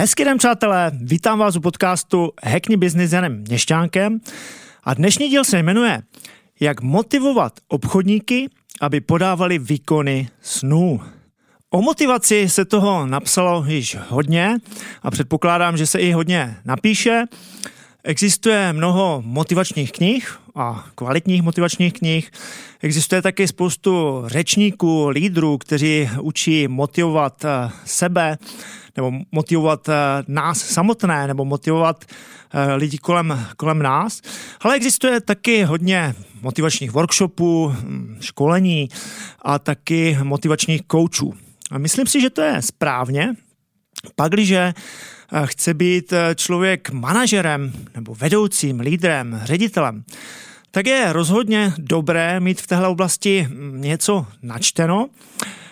Hezký den, přátelé, vítám vás u podcastu Hackni Business Janem Měšťánkem a dnešní díl se jmenuje Jak motivovat obchodníky, aby podávali výkony snů. O motivaci se toho napsalo již hodně a předpokládám, že se i hodně napíše. Existuje mnoho motivačních knih a kvalitních motivačních knih. Existuje taky spoustu řečníků, lídrů, kteří učí motivovat eh, sebe nebo motivovat eh, nás samotné nebo motivovat eh, lidi kolem, kolem nás. Ale existuje taky hodně motivačních workshopů, hm, školení a taky motivačních koučů. A myslím si, že to je správně, pakliže chce být člověk manažerem nebo vedoucím, lídrem, ředitelem, tak je rozhodně dobré mít v téhle oblasti něco načteno,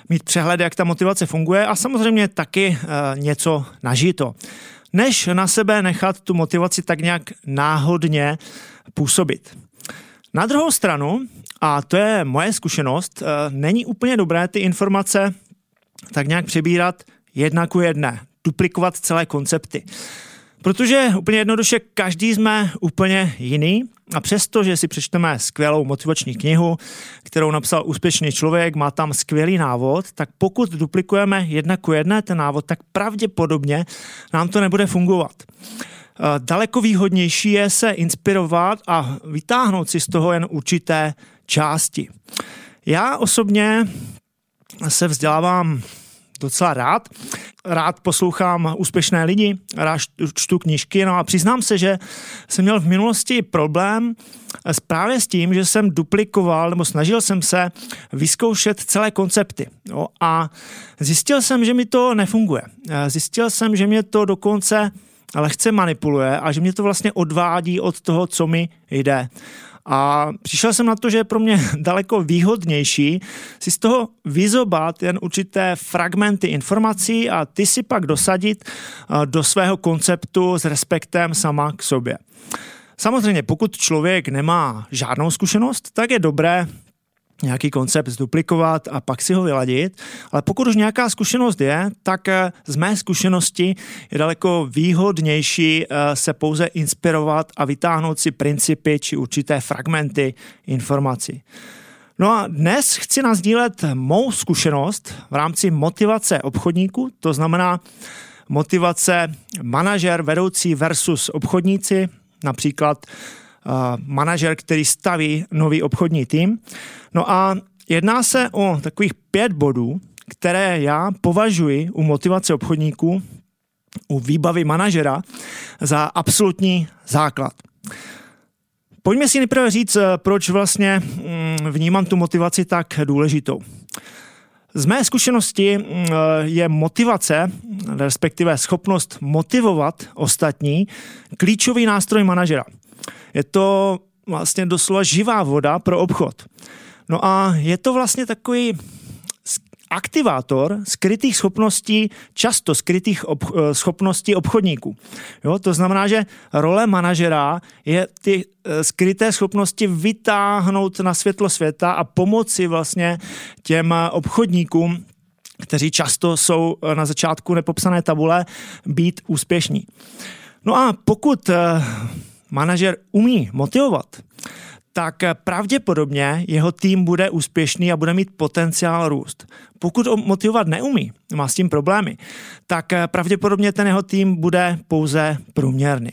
mít přehled, jak ta motivace funguje a samozřejmě taky něco nažito. Než na sebe nechat tu motivaci tak nějak náhodně působit. Na druhou stranu, a to je moje zkušenost, není úplně dobré ty informace tak nějak přebírat jedna ku jedné, duplikovat celé koncepty. Protože úplně jednoduše každý jsme úplně jiný a přesto, že si přečteme skvělou motivační knihu, kterou napsal úspěšný člověk, má tam skvělý návod, tak pokud duplikujeme jedna ku jedné ten návod, tak pravděpodobně nám to nebude fungovat. Eh, daleko výhodnější je se inspirovat a vytáhnout si z toho jen určité části. Já osobně se vzdělávám docela rád. Rád poslouchám úspěšné lidi, rád čtu knížky, no a přiznám se, že jsem měl v minulosti problém právě s tím, že jsem duplikoval nebo snažil jsem se vyzkoušet celé koncepty. No a zjistil jsem, že mi to nefunguje. Zjistil jsem, že mě to dokonce lehce manipuluje a že mě to vlastně odvádí od toho, co mi jde. A přišel jsem na to, že je pro mě daleko výhodnější si z toho vyzobat jen určité fragmenty informací a ty si pak dosadit eh, do svého konceptu s respektem sama k sobě. Samozřejmě, pokud člověk nemá žádnou zkušenost, tak je dobré nějaký koncept zduplikovat a pak si ho vyladit. Ale pokud už nějaká zkušenost je, tak eh, z mé zkušenosti je daleko výhodnější eh, se pouze inspirovat a vytáhnout si principy či určité fragmenty informací. No a dnes chci nazdílet mou zkušenost v rámci motivace obchodníků, to znamená motivace manažer, vedoucí versus obchodníci, například manažer, který staví nový obchodní tým. No a jedná se o takových pět bodů, které já považuji u motivace obchodníků, u výbavy manažera za absolutní základ. Pojďme si nejprve říct, proč vlastně mm, vnímám tu motivaci tak důležitou. Z mé zkušenosti mm, je motivace, respektive schopnost motivovat ostatní, klíčový nástroj manažera. Je to vlastně doslova živá voda pro obchod. No a je to vlastně takový aktivátor skrytých schopností, často skrytých ob, eh, schopností obchodníků. Jo, to znamená, že role manažera je ty eh, skryté schopnosti vytáhnout na světlo světa a pomoci vlastně těm obchodníkům, kteří často jsou na začátku nepopsané tabule, být úspěšní. No a pokud eh, manažer umí motivovat, tak pravděpodobně jeho tým bude úspěšný a bude mít potenciál růst. Pokud ho motivovat neumí, má s tím problémy, tak pravděpodobně ten jeho tým bude pouze průměrný.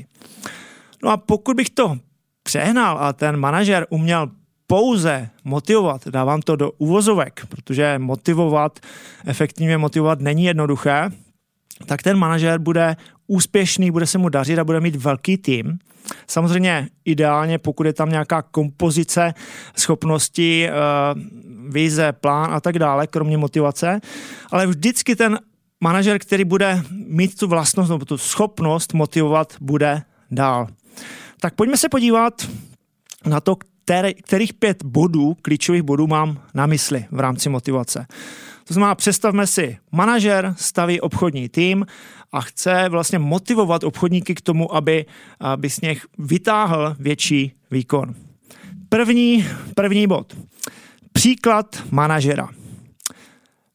No a pokud bych to přehnal a ten manažer uměl pouze motivovat, dávám to do uvozovek, protože motivovat, efektivně motivovat není jednoduché, tak ten manažer bude úspěšný, bude se mu dařit a bude mít velký tým. Samozřejmě ideálně, pokud je tam nějaká kompozice, schopnosti, eh, vize, plán a tak dále, kromě motivace, ale vždycky ten manažer, který bude mít tu vlastnost nebo tu schopnost motivovat, bude dál. Tak pojďme se podívat na to, kterých pět bodů, klíčových bodů mám na mysli v rámci motivace. To znamená, představme si, manažer staví obchodní tým a chce vlastně motivovat obchodníky k tomu, aby, aby z nich vytáhl větší výkon. První, první bod. Příklad manažera.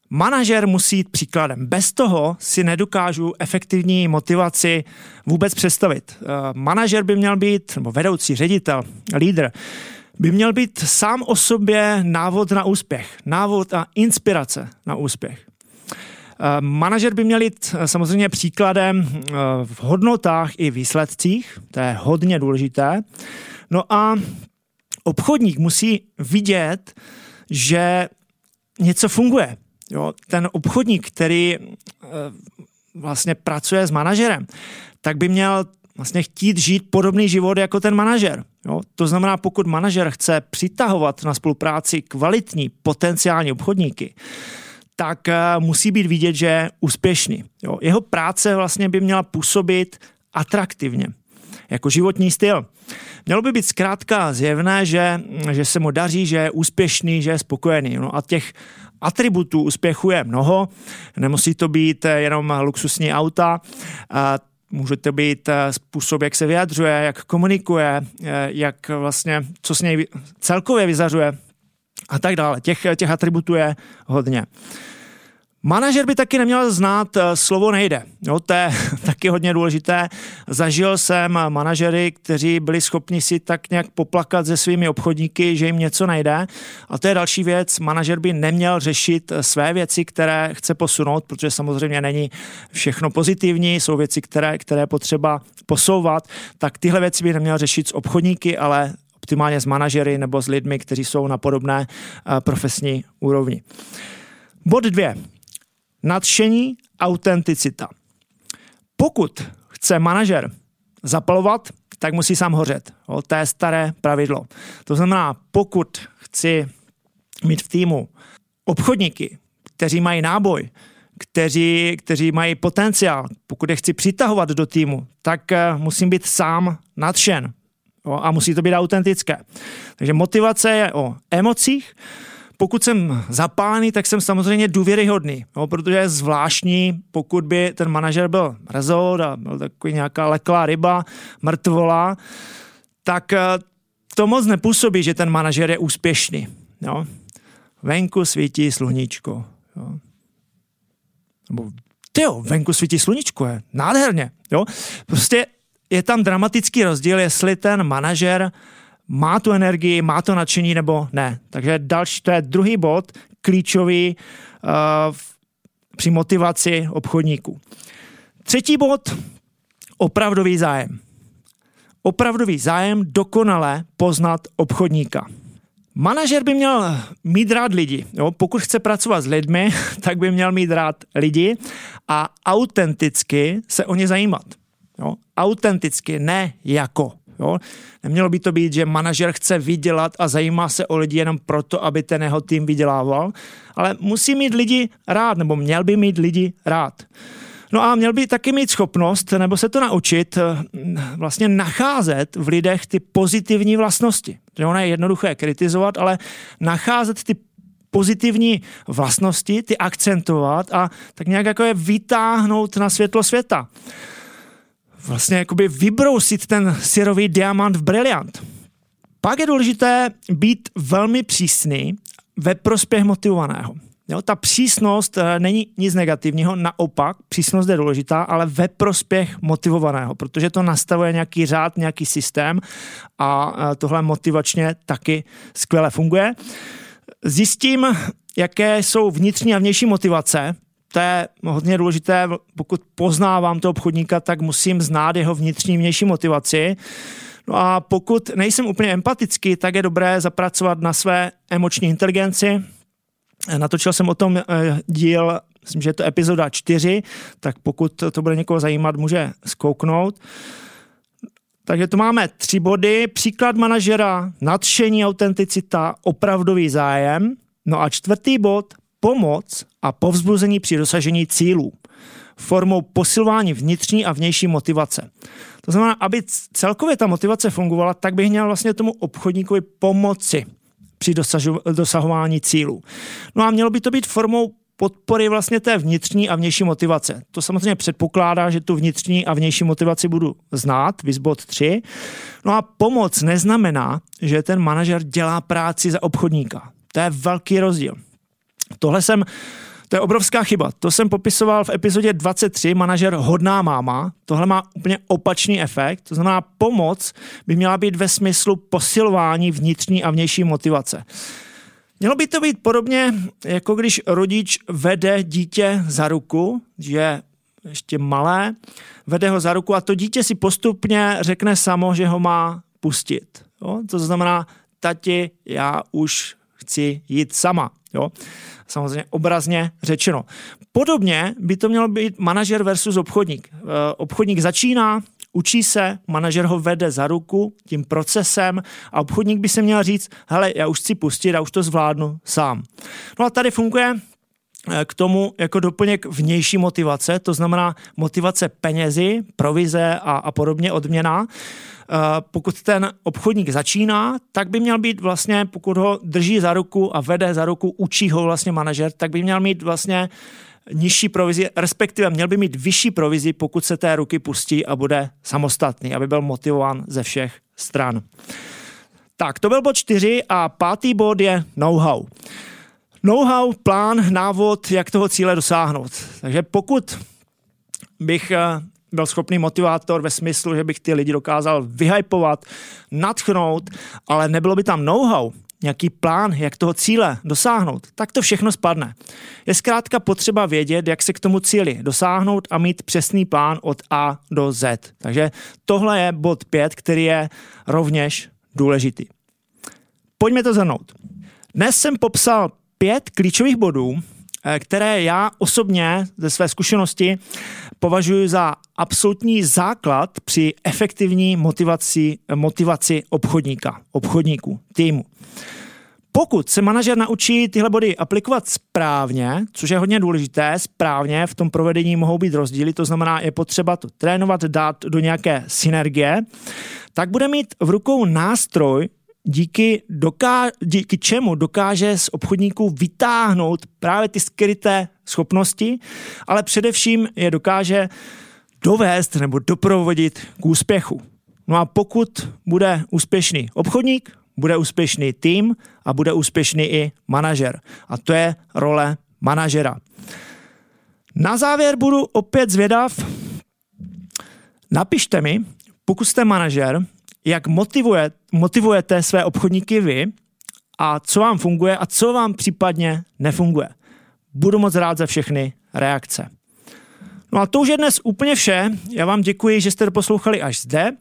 Manažer musí jít příkladem. Bez toho si nedokážu efektivní motivaci vůbec představit. Eh, manažer by měl být, nebo vedoucí, ředitel, lídr, by měl být sám o sobě návod na úspěch, návod a inspirace na úspěch. Eh, manažer by měl jít eh, samozřejmě příkladem v hodnotách i výsledcích, to je hodně důležité. No a obchodník musí vidět, že něco funguje, Jo, ten obchodník, který eh, vlastně pracuje s manažerem, tak by měl vlastně chtít žít podobný život jako ten manažer. Jo? To znamená, pokud manažer chce přitahovat na spolupráci kvalitní potenciální obchodníky, tak uh, musí být vidět, že je úspěšný. Jo? Jeho práce vlastně by měla působit atraktivně, jako životní styl. Mělo by být zkrátka zjevné, že, že se mu daří, že je úspěšný, že je spokojený. No a těch atributů úspěchu je mnoho. Nemusí to být jenom luxusní auta, může to být způsob, jak se vyjadřuje, jak komunikuje, jak vlastně, co s něj celkově vyzařuje a tak dále. Těch, těch atributů je hodně. Manažer by taky neměl znát eh, slovo nejde. Jo, to je taky hodně důležité. Zažil jsem manažery, kteří byli schopni si tak nějak poplakat se svými obchodníky, že jim něco nejde. A to je další věc. Manažer by neměl řešit eh, své věci, které chce posunout, protože samozřejmě není všechno pozitivní, jsou věci, které, které potřeba posouvat. Tak tyhle věci by neměl řešit s obchodníky, ale optimálně s manažery nebo s lidmi, kteří jsou na podobné eh, profesní úrovni. Bod dvě nadšení, autenticita. Pokud chce manažer zapalovat, tak musí sám hořet. O, to je staré pravidlo. To znamená, pokud chci mít v týmu obchodníky, kteří mají náboj, kteří, kteří mají potenciál, pokud je chci přitahovat do týmu, tak uh, musím být sám nadšen. O, a musí to být autentické. Takže motivace je o emocích, pokud jsem zapálený, tak jsem samozřejmě důvěryhodný, no, protože je zvláštní, pokud by ten manažer byl rezort a byl takový nějaká leklá ryba, mrtvola, tak eh, to moc nepůsobí, že ten manažer je úspěšný. Jo. Venku svítí sluníčko. Jo. Nebo jo, venku svítí sluníčko, je nádherně. Jo. Prostě je tam dramatický rozdíl, jestli ten manažer má tu energii, má to nadšení nebo ne. Takže další, to je druhý bod, klíčový uh, při motivaci obchodníků. Třetí bod, opravdový zájem. Opravdový zájem dokonale poznat obchodníka. Manažer by měl mít rád lidi. Jo? Pokud chce pracovat s lidmi, tak by měl mít rád lidi a autenticky se o ně zajímat. Jo? Autenticky, ne jako. Jo? Nemělo by to být, že manažer chce vydělat a zajímá se o lidi jenom proto, aby ten jeho tým vydělával, ale musí mít lidi rád, nebo měl by mít lidi rád. No a měl by taky mít schopnost, nebo se to naučit, eh, vlastně nacházet v lidech ty pozitivní vlastnosti. Že ono je jednoduché kritizovat, ale nacházet ty pozitivní vlastnosti, ty akcentovat a tak nějak jako je vytáhnout na světlo světa vlastně jakoby vybrousit ten syrový diamant v briliant. Pak je důležité být velmi přísný ve prospěch motivovaného. Jo, ta přísnost e, není nic negativního, naopak, přísnost je důležitá, ale ve prospěch motivovaného, protože to nastavuje nějaký řád, nějaký systém a e, tohle motivačně taky skvěle funguje. Zjistím, jaké jsou vnitřní a vnější motivace to je hodně důležité, pokud poznávám toho obchodníka, tak musím znát jeho vnitřní vnější motivaci. No a pokud nejsem úplně empatický, tak je dobré zapracovat na své emoční inteligenci. Natočil jsem o tom eh, díl, myslím, že je to epizoda 4, tak pokud to bude někoho zajímat, může zkouknout. Takže tu máme tři body. Příklad manažera, nadšení, autenticita, opravdový zájem. No a čtvrtý bod, pomoc a povzbuzení při dosažení cílů formou posilování vnitřní a vnější motivace. To znamená, aby celkově ta motivace fungovala, tak bych měl vlastně tomu obchodníkovi pomoci při dosahování cílů. No a mělo by to být formou podpory vlastně té vnitřní a vnější motivace. To samozřejmě předpokládá, že tu vnitřní a vnější motivaci budu znát, vizbot 3. No a pomoc neznamená, že ten manažer dělá práci za obchodníka. To je velký rozdíl. Tohle jsem To je obrovská chyba. To jsem popisoval v epizodě 23, manažer hodná máma. Tohle má úplně opačný efekt. To znamená, pomoc by měla být ve smyslu posilování vnitřní a vnější motivace. Mělo by to být podobně, jako když rodič vede dítě za ruku, že je ještě malé, vede ho za ruku a to dítě si postupně řekne samo, že ho má pustit. Jo? To znamená, tati, já už chci jít sama. Jo? Samozřejmě obrazně řečeno. Podobně by to mělo být manažer versus obchodník. E, obchodník začíná, učí se, manažer ho vede za ruku tím procesem a obchodník by se měl říct, hele, já už chci pustit, já už to zvládnu sám. No a tady funguje e, k tomu jako doplněk vnější motivace, to znamená motivace penězi, provize a, a podobně odměna. Eh, pokud ten obchodník začíná, tak by měl být vlastně, pokud ho drží za ruku a vede za ruku, učí ho vlastně manažer, tak by měl mít vlastně nižší provizi, respektive měl by mít vyšší provizi, pokud se té ruky pustí a bude samostatný, aby byl motivován ze všech stran. Tak, to byl bod čtyři a pátý bod je know-how. Know-how, plán, návod, jak toho cíle dosáhnout. Takže pokud bych eh, byl schopný motivátor ve smyslu, že bych ty lidi dokázal vyhypovat, natchnout, ale nebylo by tam know-how, nějaký plán, jak toho cíle dosáhnout, tak to všechno spadne. Je zkrátka potřeba vědět, jak se k tomu cíli dosáhnout a mít přesný plán od A do Z. Takže tohle je bod 5, který je rovněž důležitý. Pojďme to zhrnout. Dnes jsem popsal pět klíčových bodů, které já osobně ze své zkušenosti považuji za absolutní základ při efektivní motivaci, motivaci obchodníka, obchodníků, týmu. Pokud se manažer naučí tyhle body aplikovat správně, což je hodně důležité, správně v tom provedení mohou být rozdíly, to znamená, je potřeba to trénovat, dát do nějaké synergie, tak bude mít v rukou nástroj, díky, doká- díky čemu dokáže z obchodníků vytáhnout právě ty skryté schopnosti, ale především je dokáže dovést nebo doprovodit k úspěchu. No a pokud bude úspěšný obchodník, bude úspěšný tým a bude úspěšný i manažer. A to je role manažera. Na závěr budu opět zvědav. Napište mi, pokud jste manažer, jak motivuje, motivujete své obchodníky vy a co vám funguje a co vám případně nefunguje. Budu moc rád za všechny reakce. No a to už je dnes úplně vše. Já vám děkuji, že jste poslouchali až zde.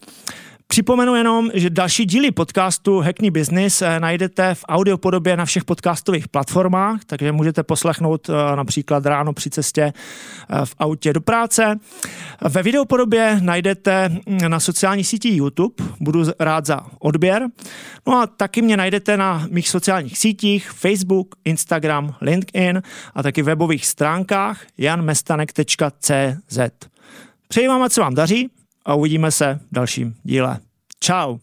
Připomenu jenom, že další díly podcastu Hackney Business eh, najdete v audiopodobě na všech podcastových platformách, takže můžete poslechnout eh, například ráno při cestě eh, v autě do práce. Ve videopodobě najdete hm, na sociální síti YouTube, budu rád za odběr. No a taky mě najdete na mých sociálních sítích Facebook, Instagram, LinkedIn a taky webových stránkách janmestanek.cz. Přeji vám, ať se vám daří a uvidíme se v dalším díle. Ciao.